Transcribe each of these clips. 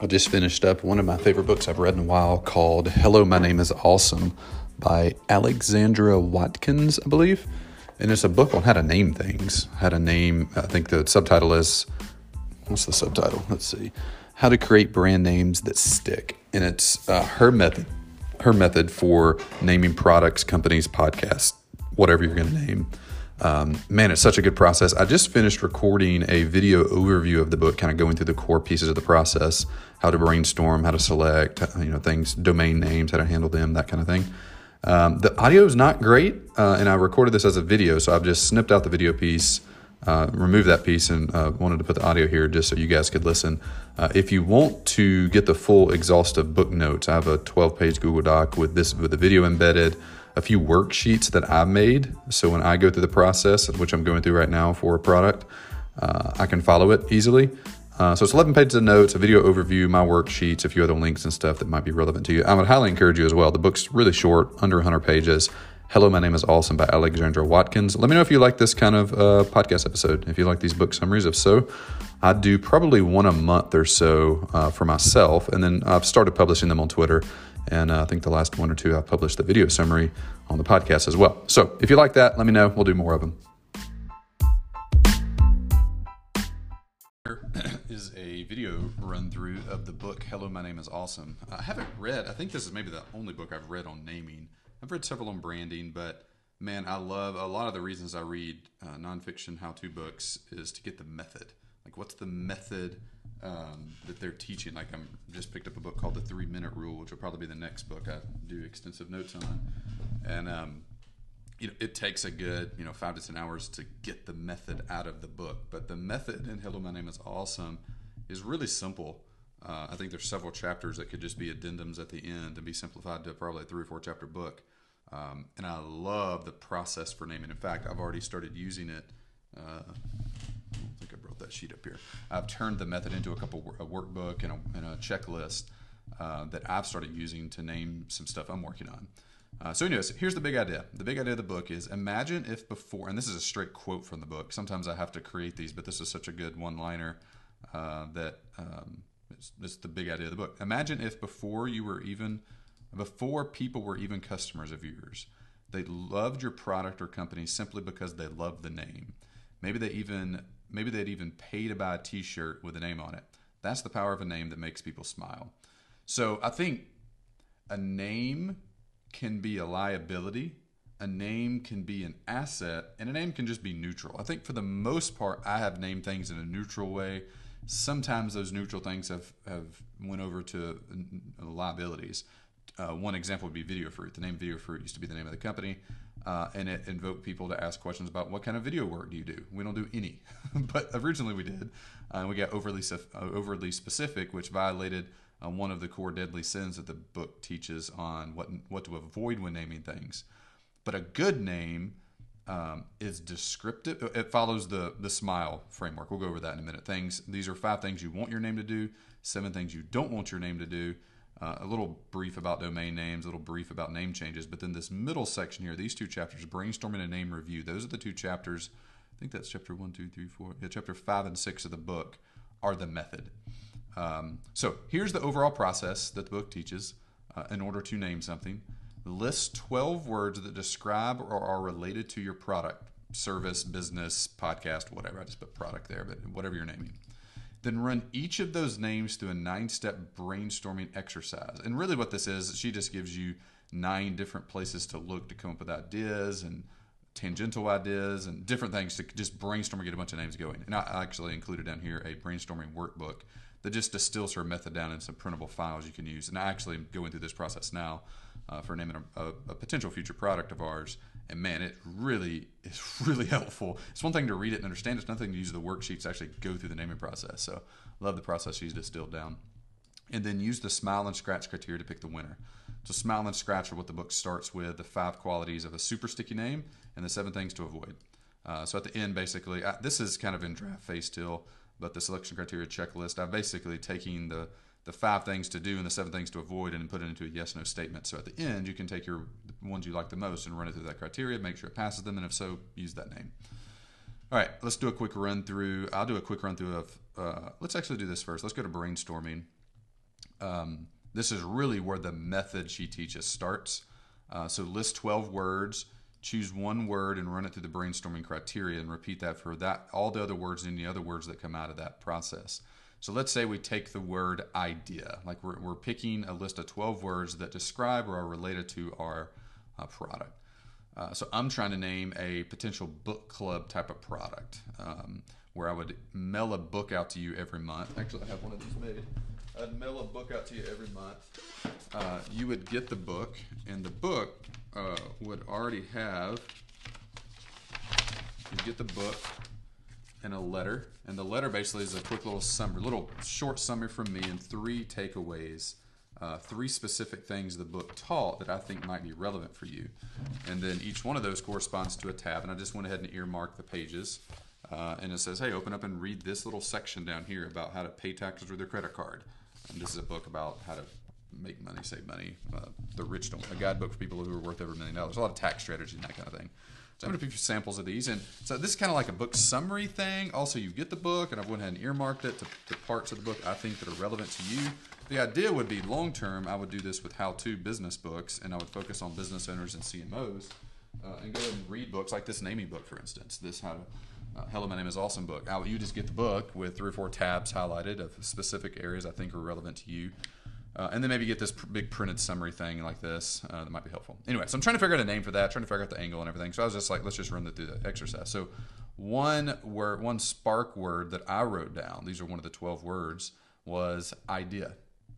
I just finished up one of my favorite books I've read in a while called Hello, My Name is Awesome by Alexandra Watkins, I believe. And it's a book on how to name things. How to name, I think the subtitle is, what's the subtitle? Let's see. How to create brand names that stick. And it's uh, her method, her method for naming products, companies, podcasts, whatever you're going to name. Um, man, it's such a good process. I just finished recording a video overview of the book, kind of going through the core pieces of the process, how to brainstorm, how to select, you know, things, domain names, how to handle them, that kind of thing. Um, the audio is not great, uh, and I recorded this as a video, so I've just snipped out the video piece, uh, removed that piece, and uh, wanted to put the audio here just so you guys could listen. Uh, if you want to get the full exhaustive book notes, I have a 12-page Google Doc with this with the video embedded a few worksheets that I've made. So when I go through the process, which I'm going through right now for a product, uh, I can follow it easily. Uh, so it's 11 pages of notes, a video overview, my worksheets, a few other links and stuff that might be relevant to you. I would highly encourage you as well. The book's really short, under 100 pages. Hello, my name is Awesome by Alexandra Watkins. Let me know if you like this kind of uh, podcast episode, if you like these book summaries. If so, I do probably one a month or so uh, for myself, and then I've started publishing them on Twitter. And uh, I think the last one or two I've published the video summary on the podcast as well. So if you like that, let me know. We'll do more of them. Is a video run through of the book Hello, My Name is Awesome. I haven't read, I think this is maybe the only book I've read on naming. I've read several on branding, but man, I love a lot of the reasons I read uh, nonfiction how to books is to get the method. Like, what's the method um, that they're teaching. Like I'm just picked up a book called The Three Minute Rule, which will probably be the next book I do extensive notes on. And um, you know, it takes a good you know five to ten hours to get the method out of the book. But the method in Hello, My Name is Awesome is really simple. Uh, I think there's several chapters that could just be addendums at the end and be simplified to probably a three or four chapter book. Um, and I love the process for naming. In fact, I've already started using it. Uh, that sheet up here. I've turned the method into a couple a workbook and a, and a checklist uh, that I've started using to name some stuff I'm working on. Uh, so, anyways, here's the big idea. The big idea of the book is imagine if before, and this is a straight quote from the book. Sometimes I have to create these, but this is such a good one liner uh, that um, it's, it's the big idea of the book. Imagine if before you were even, before people were even customers of yours, they loved your product or company simply because they loved the name. Maybe they even Maybe they'd even pay to buy a t shirt with a name on it. That's the power of a name that makes people smile. So I think a name can be a liability, a name can be an asset, and a name can just be neutral. I think for the most part, I have named things in a neutral way. Sometimes those neutral things have, have went over to liabilities. Uh, one example would be Video Fruit. The name Video Fruit used to be the name of the company uh, and it invoked people to ask questions about what kind of video work do you do. We don't do any, but originally we did. Uh, we got overly uh, overly specific, which violated uh, one of the core deadly sins that the book teaches on what what to avoid when naming things. But a good name um, is descriptive. It follows the the smile framework. We'll go over that in a minute. Things. These are five things you want your name to do. Seven things you don't want your name to do uh, a little brief about domain names, a little brief about name changes. But then this middle section here, these two chapters, brainstorming and name review, those are the two chapters. I think that's chapter one, two, three, four. Yeah, chapter five and six of the book are the method. Um, so here's the overall process that the book teaches uh, in order to name something. List 12 words that describe or are related to your product, service, business, podcast, whatever. I just put product there, but whatever you're naming. Then run each of those names through a nine step brainstorming exercise. And really, what this is, she just gives you nine different places to look to come up with ideas and tangential ideas and different things to just brainstorm and get a bunch of names going. And I actually included down here a brainstorming workbook that just distills her method down in some printable files you can use. And I actually am going through this process now uh, for naming a, a, a, potential future product of ours. And man, it really is really helpful. It's one thing to read it and understand. It's nothing to use the worksheets to actually go through the naming process. So love the process she's distilled down. And then use the smile and scratch criteria to pick the winner. So smile and scratch are what the book starts with: the five qualities of a super sticky name and the seven things to avoid. Uh, so at the end, basically, I, this is kind of in draft phase still, but the selection criteria checklist. I'm basically taking the the five things to do and the seven things to avoid and put it into a yes no statement. So at the end, you can take your ones you like the most and run it through that criteria, make sure it passes them, and if so, use that name. All right, let's do a quick run through. I'll do a quick run through of. Uh, let's actually do this first. Let's go to brainstorming. um, this is really where the method she teaches starts. Uh, so list 12 words, choose one word and run it through the brainstorming criteria and repeat that for that all the other words and any other words that come out of that process. So let's say we take the word idea, like we're, we're picking a list of 12 words that describe or are related to our uh, product. Uh, so I'm trying to name a potential book club type of product um, where I would mail a book out to you every month. Actually, I have one of these made. I'd mail a book out to you every month. Uh, you would get the book, and the book uh, would already have. You get the book and a letter, and the letter basically is a quick little summary, little short summary from me, and three takeaways, uh, three specific things the book taught that I think might be relevant for you, and then each one of those corresponds to a tab, and I just went ahead and earmarked the pages. Uh, and it says, "Hey, open up and read this little section down here about how to pay taxes with your credit card." And this is a book about how to make money, save money. Uh, the rich don't. A guidebook for people who are worth over a million dollars. A lot of tax strategy and that kind of thing. So I'm going to give you samples of these. And so this is kind of like a book summary thing. Also, you get the book, and I've went ahead and earmarked it to, to parts of the book I think that are relevant to you. The idea would be long term, I would do this with how to business books, and I would focus on business owners and CMOs uh, and go and read books like this naming book, for instance. This how to uh, Hello, my name is Awesome book. I, you just get the book with three or four tabs highlighted of specific areas I think are relevant to you. Uh, and then maybe get this pr- big printed summary thing like this uh, that might be helpful. Anyway, so I'm trying to figure out a name for that, trying to figure out the angle and everything. So I was just like, let's just run through the exercise. So one word, one spark word that I wrote down, these are one of the 12 words, was idea.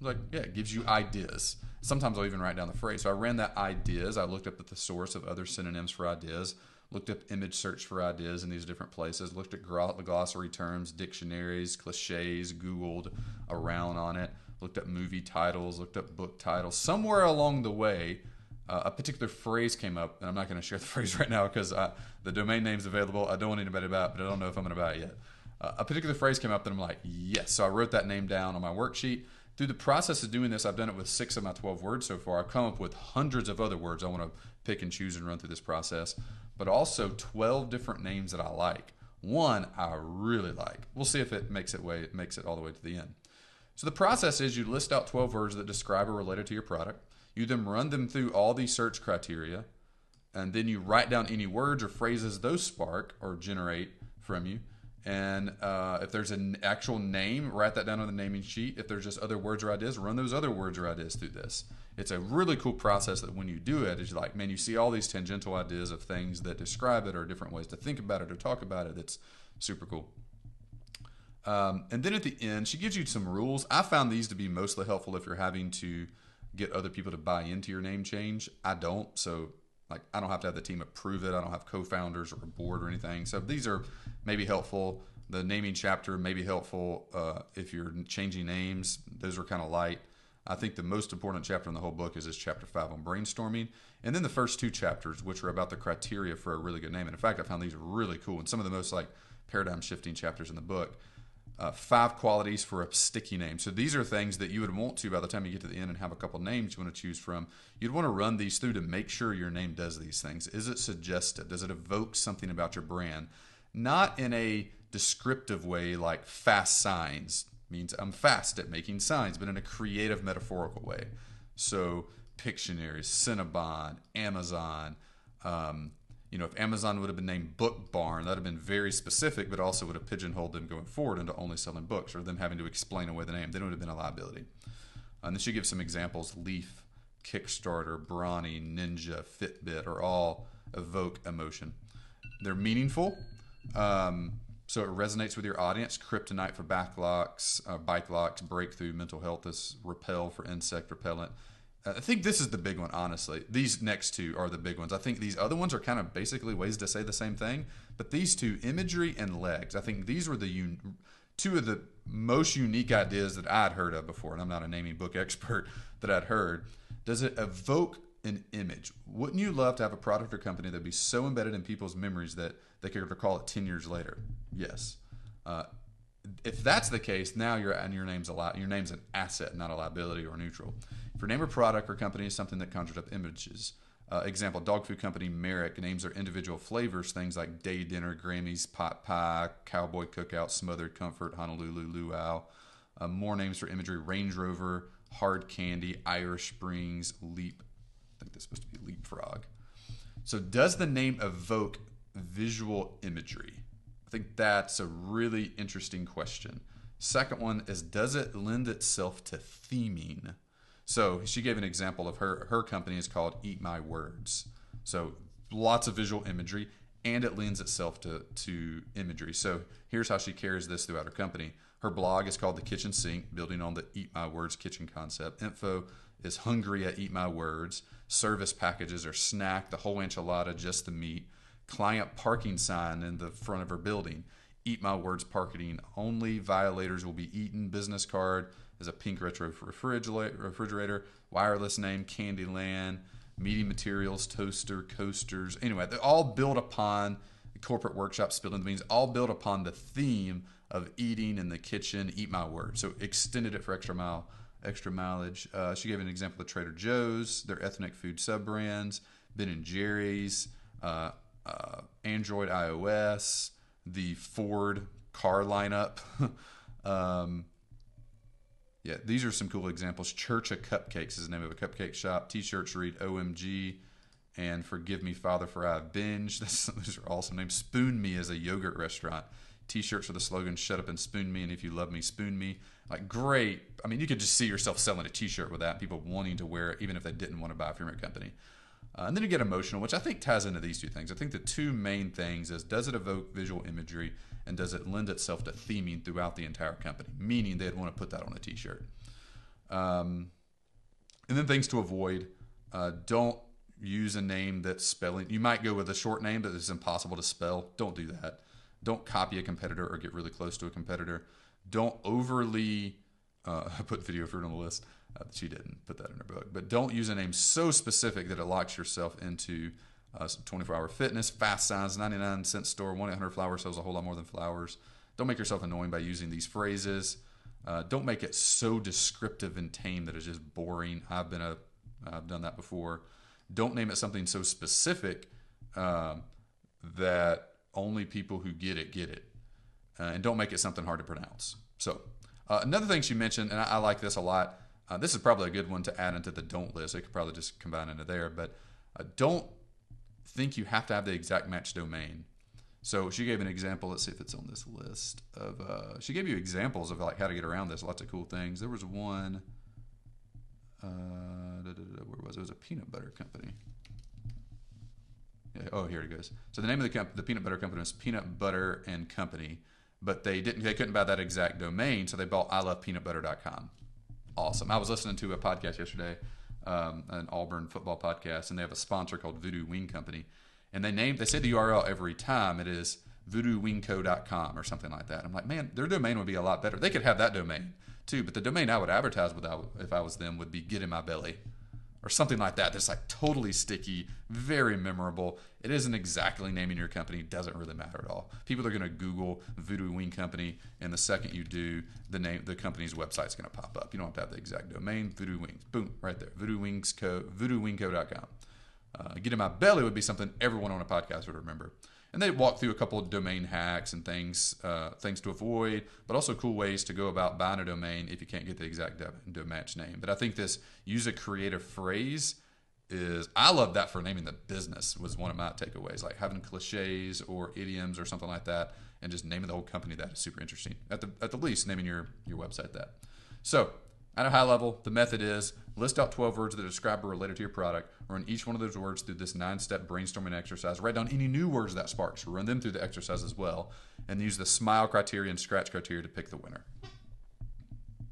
Like, yeah, it gives you ideas. Sometimes I'll even write down the phrase. So I ran that ideas. I looked up at the source of other synonyms for ideas looked up image search for ideas in these different places, looked at glossary terms, dictionaries, cliches, Googled around on it, looked up movie titles, looked up book titles. Somewhere along the way, uh, a particular phrase came up, and I'm not going to share the phrase right now because uh, the domain name's available. I don't want anybody to buy it, but I don't know if I'm going to buy it yet. Uh, a particular phrase came up that I'm like, yes. So I wrote that name down on my worksheet. Through the process of doing this, I've done it with six of my 12 words so far. I've come up with hundreds of other words I want to pick and choose and run through this process but also 12 different names that I like. One I really like. We'll see if it makes it way makes it all the way to the end. So the process is you list out 12 words that describe or related to your product. You then run them through all these search criteria, and then you write down any words or phrases those spark or generate from you. And uh, if there's an actual name, write that down on the naming sheet. If there's just other words or ideas, run those other words or ideas through this it's a really cool process that when you do it, it's like, man, you see all these tangential ideas of things that describe it or different ways to think about it or talk about it. It's super cool. Um, and then at the end, she gives you some rules. I found these to be mostly helpful if you're having to get other people to buy into your name change. I don't. So, like, I don't have to have the team approve it. I don't have co founders or a board or anything. So, these are maybe helpful. The naming chapter may be helpful uh, if you're changing names. Those are kind of light. I think the most important chapter in the whole book is this chapter five on brainstorming, and then the first two chapters, which are about the criteria for a really good name. And in fact, I found these really cool and some of the most like paradigm shifting chapters in the book. Uh, five qualities for a sticky name. So these are things that you would want to by the time you get to the end and have a couple names you want to choose from. You'd want to run these through to make sure your name does these things. Is it suggestive? Does it evoke something about your brand? Not in a descriptive way like fast signs means I'm fast at making signs, but in a creative, metaphorical way. So Pictionary, Cinnabon, Amazon. Um, you know, if Amazon would have been named Book Barn, that would have been very specific, but also would have pigeonholed them going forward into only selling books or them having to explain away the name. Then it would have been a liability. And then she gives some examples Leaf, Kickstarter, Brawny, Ninja, Fitbit are all evoke emotion. They're meaningful. Um, so it resonates with your audience. Kryptonite for backlocks, uh, bike locks, breakthrough, mental health is repel for insect repellent. I think this is the big one, honestly. These next two are the big ones. I think these other ones are kind of basically ways to say the same thing, but these two, imagery and legs, I think these were the un- two of the most unique ideas that I'd heard of before, and I'm not a naming book expert that I'd heard. Does it evoke an image? Wouldn't you love to have a product or company that'd be so embedded in people's memories that they could recall it 10 years later? Yes. Uh, if that's the case, now your and your name's a li- your name's an asset, not a liability or neutral. If your name or product or company is something that conjures up images, uh, example, dog food company Merrick names their individual flavors, things like day dinner, Grammy's pot pie, cowboy cookout, smothered comfort, Honolulu luau. Uh, more names for imagery Range Rover, Hard Candy, Irish Springs, Leap. I think that's supposed to be Leapfrog. So, does the name evoke visual imagery? I think that's a really interesting question. Second one is Does it lend itself to theming? So, she gave an example of her, her company is called Eat My Words. So, lots of visual imagery and it lends itself to, to imagery. So, here's how she carries this throughout her company. Her blog is called The Kitchen Sink, building on the Eat My Words kitchen concept. Info is hungry at Eat My Words. Service packages are snack, the whole enchilada, just the meat. Client parking sign in the front of her building. Eat My Words parking only. Violators will be eaten. Business card is a pink retro refrigerator. Wireless name Candyland. Meeting materials, toaster, coasters. Anyway, they all built upon corporate workshop, spilling the beans, all built upon the theme of eating in the kitchen. Eat My Words. So extended it for extra mile extra mileage. Uh, she gave an example of Trader Joe's, their ethnic food sub brands, Ben and Jerry's, uh, uh, Android iOS, the Ford car lineup. um, yeah, these are some cool examples. Church of Cupcakes is the name of a cupcake shop. T-shirts read OMG and Forgive Me Father for I have Binge. That's, those are awesome names. Spoon Me is a yogurt restaurant. T-shirts with the slogan "Shut up and spoon me," and if you love me, spoon me. Like great. I mean, you could just see yourself selling a T-shirt with that. People wanting to wear it, even if they didn't want to buy from your company. Uh, and then you get emotional, which I think ties into these two things. I think the two main things is does it evoke visual imagery and does it lend itself to theming throughout the entire company? Meaning they'd want to put that on a T-shirt. Um, and then things to avoid: uh, don't use a name that's spelling. You might go with a short name that is impossible to spell. Don't do that. Don't copy a competitor or get really close to a competitor. Don't overly uh, put video fruit on the list. Uh, she didn't put that in her book, but don't use a name so specific that it locks yourself into uh, 24 hour fitness, fast signs, 99 cent store, 1 800 flowers sells a whole lot more than flowers. Don't make yourself annoying by using these phrases. Uh, don't make it so descriptive and tame that it's just boring. I've been a, I've done that before. Don't name it something so specific um, that only people who get it get it. Uh, and don't make it something hard to pronounce. So, uh, another thing she mentioned, and I, I like this a lot. Uh, this is probably a good one to add into the don't list. I could probably just combine into there, but uh, don't think you have to have the exact match domain. So she gave an example. Let's see if it's on this list of. Uh, she gave you examples of like how to get around this. Lots of cool things. There was one. Uh, where was it? It was a peanut butter company. Yeah, oh, here it goes. So the name of the comp- the peanut butter company was Peanut Butter and Company, but they didn't they couldn't buy that exact domain, so they bought i love peanut ilovepeanutbutter.com. Awesome. I was listening to a podcast yesterday, um, an Auburn football podcast, and they have a sponsor called Voodoo Wing Company, and they named they say the URL every time it is voodoowingco.com or something like that. I'm like, man, their domain would be a lot better. They could have that domain too, but the domain I would advertise without if I was them would be Get in My Belly or something like that that's like totally sticky, very memorable. It isn't exactly naming your company, doesn't really matter at all. People are going to Google Voodoo Wing Company, and the second you do, the name, the company's website's going to pop up. You don't have to have the exact domain. Voodoo Wings, boom, right there. Voodoo Wings Co. VoodooWingCo.com. Uh, Get in my belly would be something everyone on a podcast would remember and they walk through a couple of domain hacks and things uh, things to avoid, but also cool ways to go about buying a domain if you can't get the exact domain name. But I think this use a creative phrase is I love that for naming the business was one of my takeaways. Like having cliches or idioms or something like that, and just naming the whole company that is super interesting. At the at the least, naming your your website that. So at a high level, the method is list out 12 words that describe or related to your product. Run each one of those words through this nine step brainstorming exercise. Write down any new words that sparks. Run them through the exercise as well. And use the smile criteria and scratch criteria to pick the winner.